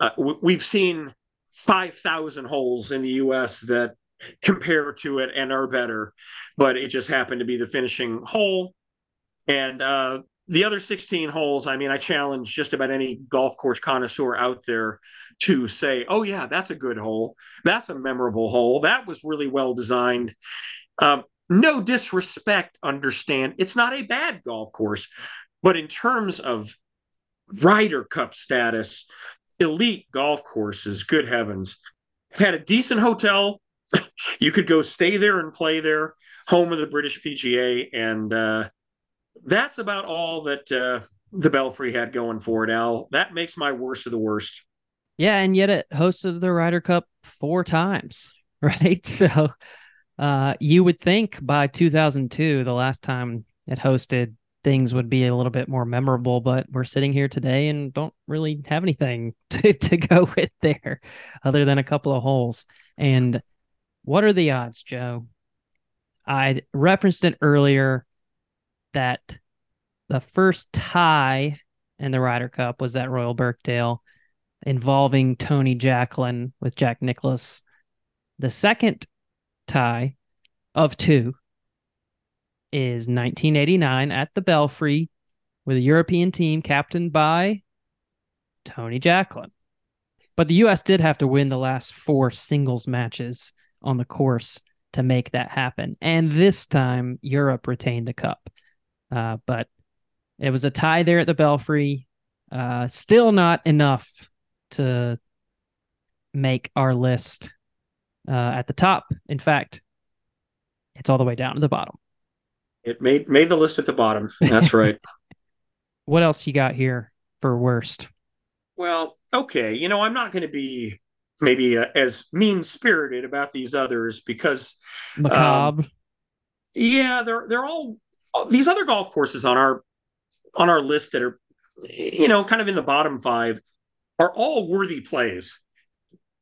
Uh, we've seen 5000 holes in the us that compare to it and are better but it just happened to be the finishing hole and uh, the other 16 holes, I mean, I challenge just about any golf course connoisseur out there to say, oh, yeah, that's a good hole. That's a memorable hole. That was really well designed. Um, no disrespect, understand. It's not a bad golf course. But in terms of Ryder Cup status, elite golf courses, good heavens, had a decent hotel. you could go stay there and play there, home of the British PGA. And, uh, that's about all that uh, the Belfry had going for it, Al. That makes my worst of the worst. Yeah, and yet it hosted the Ryder Cup four times, right? So uh, you would think by 2002, the last time it hosted, things would be a little bit more memorable, but we're sitting here today and don't really have anything to, to go with there other than a couple of holes. And what are the odds, Joe? I referenced it earlier that the first tie in the Ryder Cup was at Royal Birkdale involving Tony Jacklin with Jack Nicklaus. The second tie of two is 1989 at the Belfry with a European team captained by Tony Jacklin. But the U.S. did have to win the last four singles matches on the course to make that happen. And this time, Europe retained the cup. Uh, but it was a tie there at the Belfry. Uh, still not enough to make our list uh, at the top. In fact, it's all the way down to the bottom. It made made the list at the bottom. That's right. what else you got here for worst? Well, okay. You know, I'm not going to be maybe uh, as mean spirited about these others because macabre. Um, yeah, they're they're all these other golf courses on our on our list that are you know kind of in the bottom five are all worthy plays.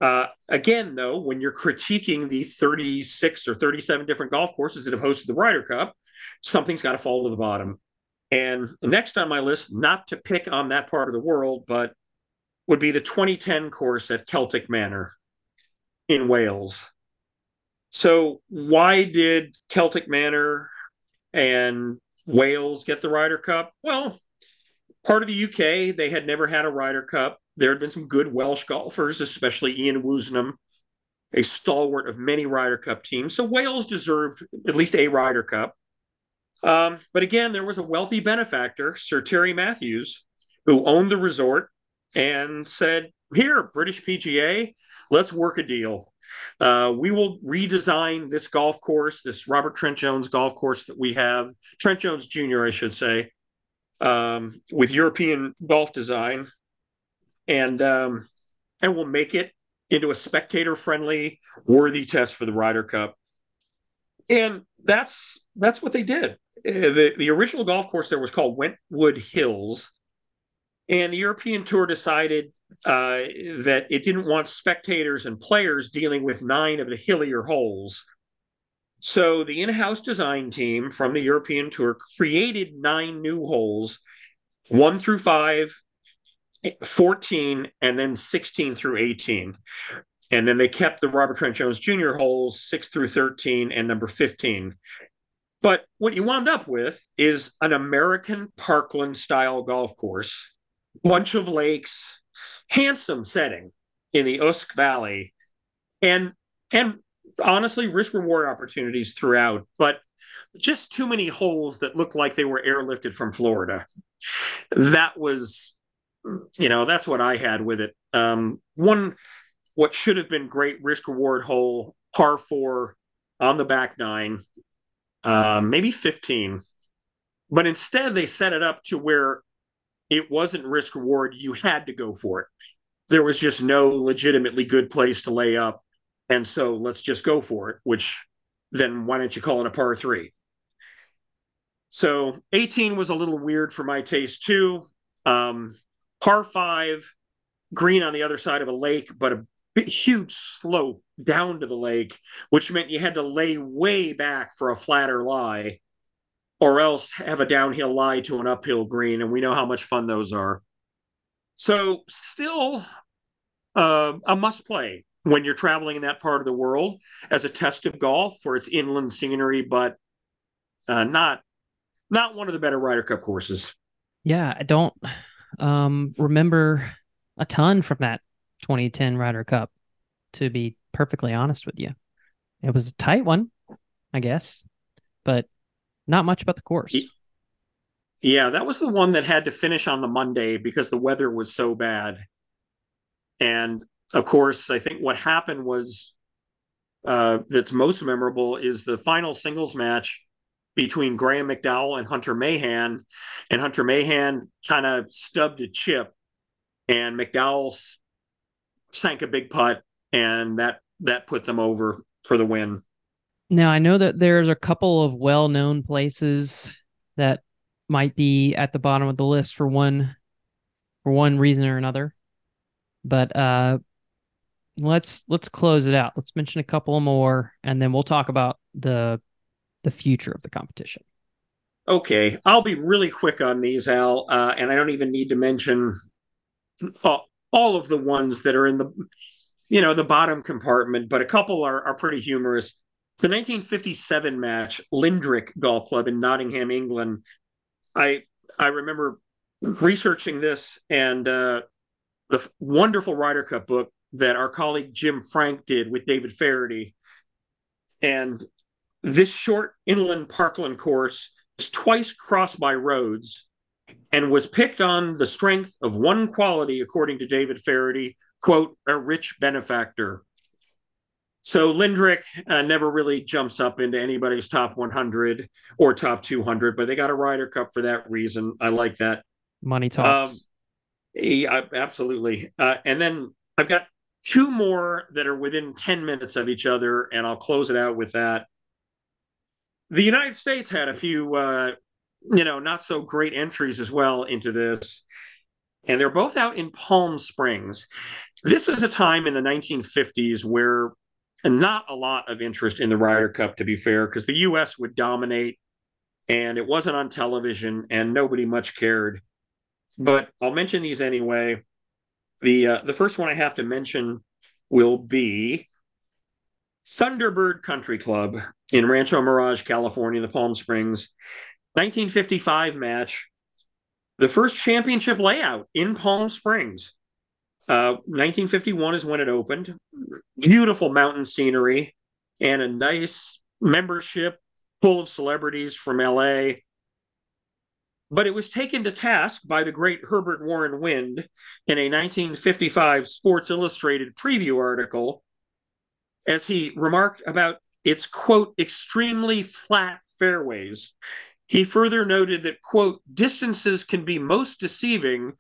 Uh, again though when you're critiquing the 36 or 37 different golf courses that have hosted the Ryder Cup something's got to fall to the bottom. And next on my list not to pick on that part of the world but would be the 2010 course at Celtic Manor in Wales. So why did Celtic Manor and Wales get the Ryder Cup? Well, part of the UK, they had never had a Ryder Cup. There had been some good Welsh golfers, especially Ian Woosnam, a stalwart of many Ryder Cup teams. So Wales deserved at least a Ryder Cup. Um, but again, there was a wealthy benefactor, Sir Terry Matthews, who owned the resort and said, Here, British PGA, let's work a deal. Uh, we will redesign this golf course, this Robert Trent Jones golf course that we have, Trent Jones Jr., I should say, um, with European golf design, and um, and we'll make it into a spectator-friendly, worthy test for the Ryder Cup. And that's that's what they did. Uh, the the original golf course there was called Wentwood Hills, and the European Tour decided uh, that it didn't want spectators and players dealing with nine of the hillier holes. So the in house design team from the European Tour created nine new holes one through five, 14, and then 16 through 18. And then they kept the Robert Trent Jones Jr. holes, six through 13, and number 15. But what you wound up with is an American parkland style golf course, bunch of lakes, handsome setting in the Usk Valley, and and honestly, risk reward opportunities throughout, but just too many holes that looked like they were airlifted from Florida. That was, you know, that's what I had with it. Um, one, what should have been great risk reward hole, par four on the back nine, uh, maybe 15. But instead, they set it up to where it wasn't risk reward. You had to go for it. There was just no legitimately good place to lay up. And so let's just go for it, which then why don't you call it a par three? So 18 was a little weird for my taste too. Um, par five, green on the other side of a lake, but a huge slope down to the lake, which meant you had to lay way back for a flatter lie, or else have a downhill lie to an uphill green. And we know how much fun those are. So, still uh, a must play when you're traveling in that part of the world as a test of golf for its inland scenery, but uh, not not one of the better Ryder Cup courses. Yeah, I don't um, remember a ton from that 2010 Ryder Cup, to be perfectly honest with you. It was a tight one, I guess, but not much about the course. Yeah, that was the one that had to finish on the Monday because the weather was so bad. And of course, I think what happened was uh, that's most memorable is the final singles match between Graeme McDowell and Hunter Mahan, and Hunter Mahan kind of stubbed a chip, and McDowell sank a big putt, and that that put them over for the win. Now I know that there's a couple of well-known places that might be at the bottom of the list for one for one reason or another, but uh, let's let's close it out. Let's mention a couple more, and then we'll talk about the the future of the competition? Okay, I'll be really quick on these, Al, uh, and I don't even need to mention all, all of the ones that are in the, you know, the bottom compartment, but a couple are are pretty humorous. The 1957 match, Lindrick Golf Club in Nottingham, England. I I remember researching this and uh, the wonderful Ryder Cup book that our colleague Jim Frank did with David Feherty. And this short inland parkland course is twice crossed by roads and was picked on the strength of one quality, according to David Feherty, quote, a rich benefactor. So Lindrick uh, never really jumps up into anybody's top 100 or top 200, but they got a Ryder Cup for that reason. I like that. Money talks. Um, yeah, absolutely. Uh, and then I've got two more that are within 10 minutes of each other, and I'll close it out with that the United States had a few, uh, you know, not so great entries as well into this. And they're both out in Palm Springs. This was a time in the 1950s where not a lot of interest in the Ryder Cup, to be fair, because the U.S. would dominate and it wasn't on television and nobody much cared. But I'll mention these anyway. The uh, the first one I have to mention will be Thunderbird Country Club in Rancho Mirage, California, the Palm Springs. 1955 match. The first championship layout in Palm Springs. Uh, 1951 is when it opened. Beautiful mountain scenery and a nice membership full of celebrities from LA. But it was taken to task by the great Herbert Warren Wind in a 1955 Sports Illustrated preview article as he remarked about its quote extremely flat fairways. He further noted that quote distances can be most deceiving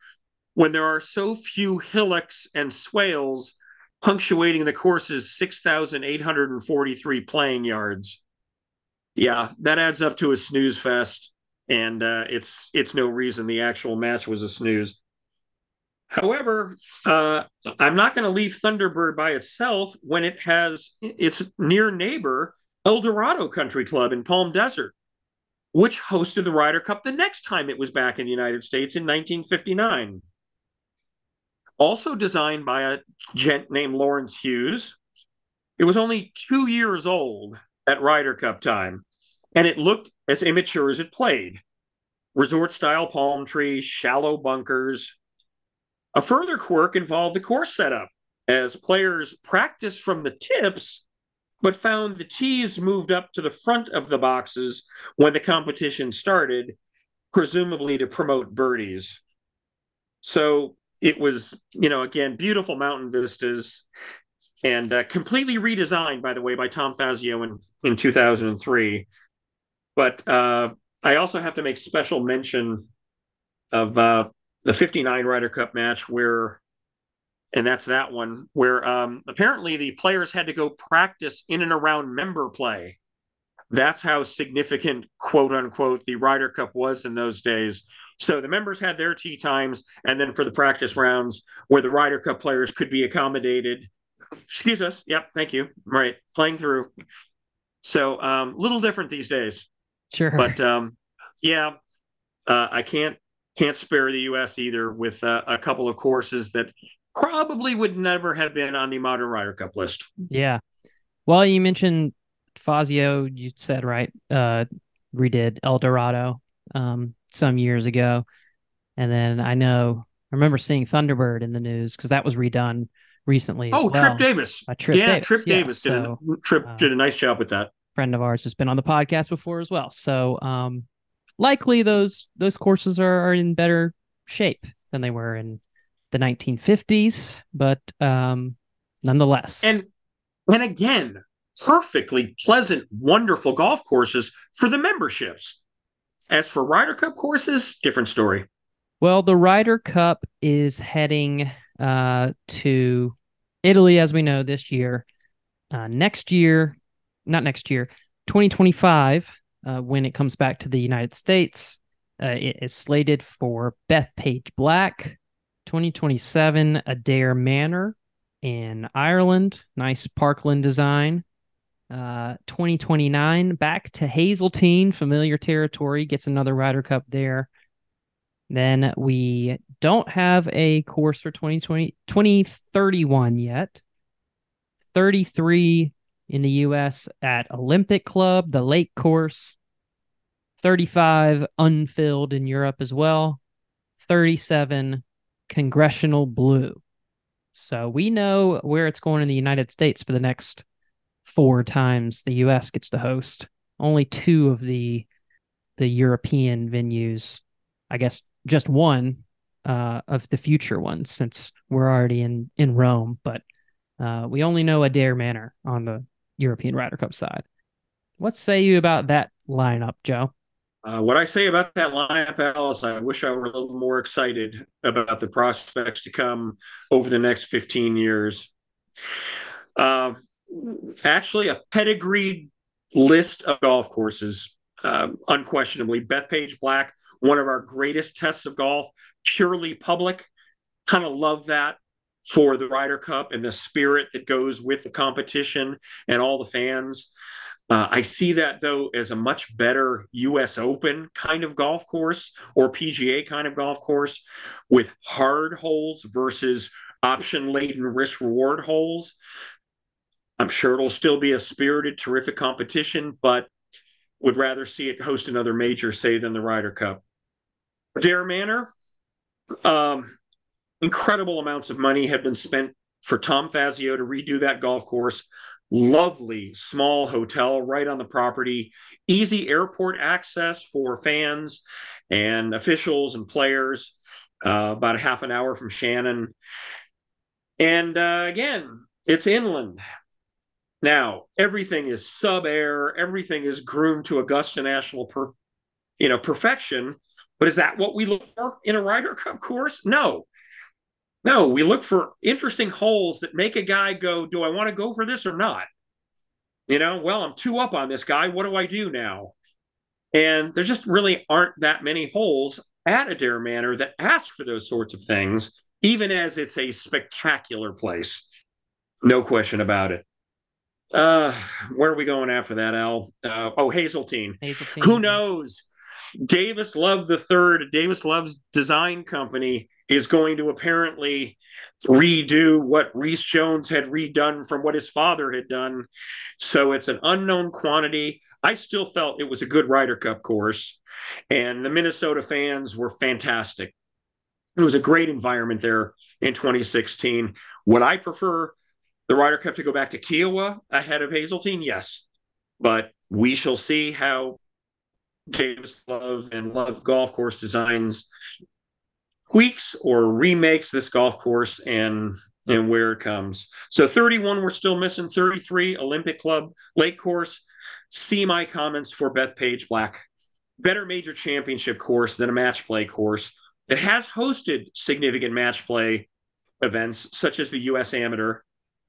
when there are so few hillocks and swales punctuating the course's 6,843 playing yards. Yeah, that adds up to a snooze fest, and uh, it's it's no reason the actual match was a snooze. However, uh, I'm not going to leave Thunderbird by itself when it has its near neighbor, El Dorado Country Club in Palm Desert. which hosted the Ryder Cup the next time it was back in the United States in 1959. Also designed by a gent named Lawrence Hughes. It was only two years old at Ryder Cup time, and it looked as immature as it played. Resort style palm trees, shallow bunkers. A further quirk involved the course setup, as players practiced from the tips but found the tees moved up to the front of the boxes when the competition started, presumably to promote birdies. So it was, you know, again, beautiful mountain vistas and uh, completely redesigned, by the way, by Tom Fazio in, in 2003. But uh, I also have to make special mention of uh, the 59 Ryder Cup match where and that's that one where um, apparently the players had to go practice in and around member play. That's how significant, quote unquote, the Ryder Cup was in those days. So the members had their tee times, and then for the practice rounds, where the Ryder Cup players could be accommodated. Excuse us. Yep, thank you. Right, playing through. So a um, little different these days. Sure. But um, yeah, uh, I can't can't spare the U.S. either with uh, a couple of courses that probably would never have been on the modern Ryder Cup list. Yeah. Well, you mentioned Fazio, you said right, uh, redid El Dorado um, some years ago. And then I know I remember seeing Thunderbird in the news because that was redone recently. oh, well. Trip Davis. Trip yeah, Davis. Trip yeah, Davis did so, a Trip uh, did a nice job with that. Friend of ours has been on the podcast before as well. So um, likely those those courses are, are in better shape than they were in the 1950s, but um, nonetheless. And and again, perfectly pleasant, wonderful golf courses for the memberships. As for Ryder Cup courses, different story. Well, the Ryder Cup is heading uh, to Italy, as we know, this year. Uh, next year, not next year, 2025, uh, when it comes back to the United States, uh, it is slated for Bethpage Black, 2027 Adare Manor in Ireland, nice Parkland design. Uh, 2029 back to Hazeltine, familiar territory, gets another Ryder Cup there. Then we don't have a course for 2020 2031 yet. 33 in the US at Olympic Club, the Lake Course. 35 unfilled in Europe as well. 37 congressional blue. So we know where it's going in the United States for the next four times the US gets to host. Only two of the the European venues, I guess just one uh, of the future ones since we're already in in Rome, but uh, we only know Adare Manor on the European Ryder Cup side. What say you about that lineup, Joe? Uh, what I say about that lineup, Alice, I wish I were a little more excited about the prospects to come over the next 15 years. Uh, actually, a pedigreed list of golf courses, um, unquestionably. Bethpage Black, one of our greatest tests of golf, purely public. Kind of love that for the Ryder Cup and the spirit that goes with the competition and all the fans. Uh, I see that though as a much better U.S. Open kind of golf course or PGA kind of golf course with hard holes versus option laden risk reward holes. I'm sure it'll still be a spirited, terrific competition, but would rather see it host another major, say, than the Ryder Cup. Adare Manor, um, incredible amounts of money have been spent for Tom Fazio to redo that golf course lovely small hotel right on the property, easy airport access for fans and officials and players, uh, about a half an hour from Shannon. And uh, again, it's inland. Now, everything is sub air, everything is groomed to Augusta National per, you know, perfection. But is that what we look for in a Ryder Cup course? No. No, we look for interesting holes that make a guy go, Do I want to go for this or not? You know, well, I'm two up on this guy. What do I do now? And there just really aren't that many holes at Adare Manor that ask for those sorts of things, even as it's a spectacular place. No question about it. Uh, where are we going after that, Al? Uh, oh, Hazeltine. Hazeltine. Who knows? Davis Love the third, Davis Love's design company is going to apparently redo what Rees Jones had redone from what his father had done. So it's an unknown quantity. I still felt it was a good Ryder Cup course, and the Minnesota fans were fantastic. It was a great environment there in 2016. Would I prefer the Ryder Cup to go back to Kiawah ahead of Hazeltine? Yes. But we shall see how Davis Love and Love Golf Course designs tweaks or remakes this golf course and and where it comes. So 31 we're still missing 33 Olympic Club Lake Course. See my comments for Bethpage Black. Better major championship course than a match play course. It has hosted significant match play events such as the US Amateur.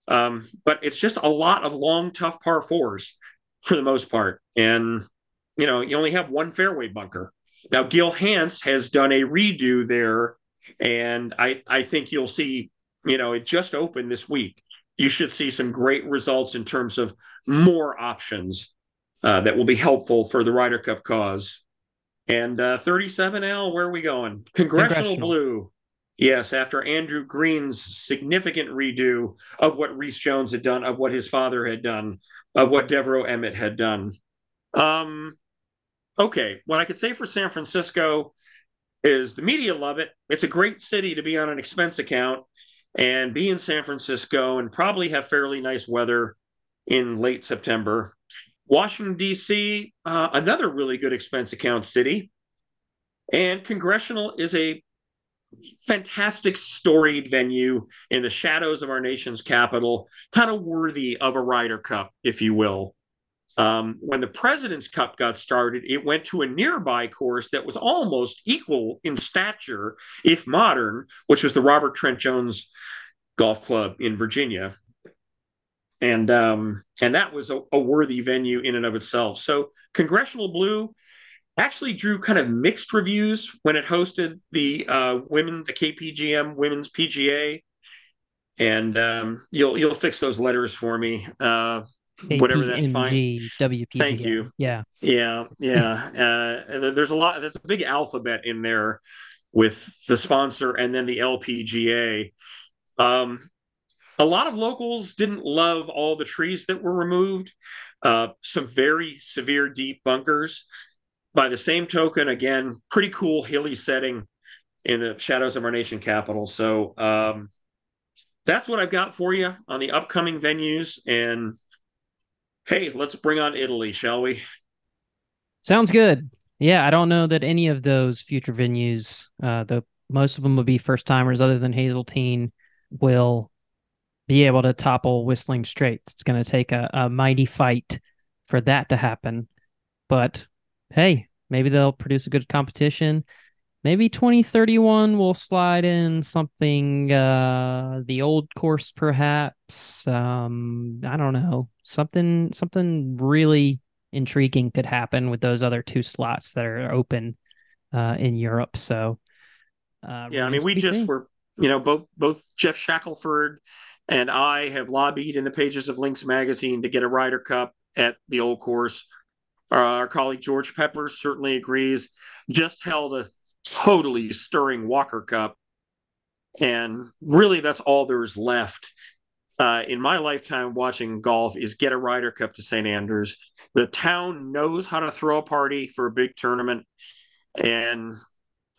Um, but it's just a lot of long, tough par fours for the most part. And, you know, you only have one fairway bunker. Now, Gil Hanse has done a redo there, and I, I think you'll see, you know, it just opened this week. You should see some great results in terms of more options uh, that will be helpful for the Ryder Cup cause. And uh, 37L, where are we going? Congressional, Congressional. Blue. Yes, after Andrew Green's significant redo of what Rees Jones had done, of what his father had done, of what Devereux Emmet had done. Um, okay, what I could say for San Francisco is the media love it. It's a great city to be on an expense account and be in San Francisco and probably have fairly nice weather in late September. Washington, D.C., uh, another really good expense account city. And Congressional is a fantastic storied venue in the shadows of our nation's capital, kind of worthy of a Ryder Cup, if you will. Um, when the President's Cup got started, it went to a nearby course that was almost equal in stature, if modern, which was the Robert Trent Jones Golf Club in Virginia. And um, and that was a, a worthy venue in and of itself. So Congressional Blue actually drew kind of mixed reviews when it hosted the uh, women, the KPGM Women's PGA. And um, you'll you'll fix those letters for me. Uh, whatever that fine. Thank you. Yeah. Yeah. Yeah. uh, there's a lot. There's a big alphabet in there with the sponsor and then the LPGA. Um, a lot of locals didn't love all the trees that were removed. Uh, some very severe deep bunkers by the same token, again, pretty cool hilly setting in the shadows of our nation capital. So um, that's what I've got for you on the upcoming venues. And hey, let's bring on Italy, shall we? Sounds good. Yeah, I don't know that any of those future venues, uh, the most of them will be first timers, other than Hazeltine, will be able to topple Whistling Straits. It's going to take a, a mighty fight for that to happen. But hey, maybe they'll produce a good competition. Maybe 2031 will slide in something, uh, the old course, perhaps. Um, I don't know. Something, something really intriguing could happen with those other two slots that are open uh, in Europe. So, uh, yeah, I mean, we just were, you know, both both Geoff Shackelford and I have lobbied in the pages of Links magazine to get a Ryder Cup at the old course our colleague George Pepper certainly agrees. Just held a totally stirring Walker Cup. And really, that's all there's left uh, in my lifetime watching golf is get a Ryder Cup to St. Andrews. The town knows how to throw a party for a big tournament. And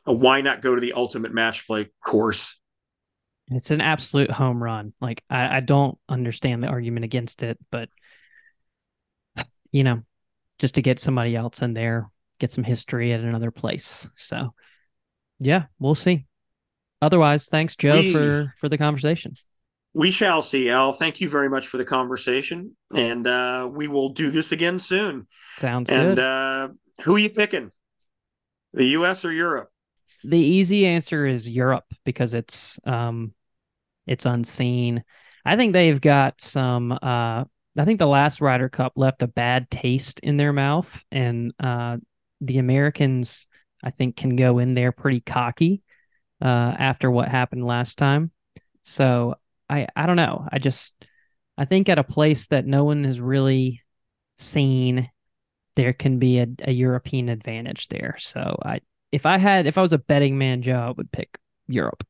why not go to the ultimate match play course? It's an absolute home run. Like, I, I don't understand the argument against it, but, you know, just to get somebody else in there, get some history at another place. So, yeah, we'll see. Otherwise, thanks, Joe, we, for for the conversation. We shall see, Al. Thank you very much for the conversation, and uh, we will do this again soon. Sounds and, good. And uh, who are you picking? The U.S. or Europe? The easy answer is Europe because it's um, it's unseen. I think they've got some uh, I think the last Ryder Cup left a bad taste in their mouth, and uh, the Americans, I think, can go in there pretty cocky uh, after what happened last time. So I, I don't know. I just I think at a place that no one has really seen, there can be a, a European advantage there. So I, if I had, if I was a betting man, Joe, I would pick Europe.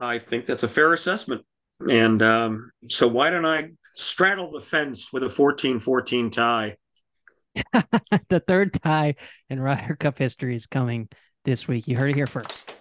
I think that's a fair assessment. And um, so why don't I straddle the fence with a 14-14 tie? the third tie in Ryder Cup history is coming this week. You heard it here first.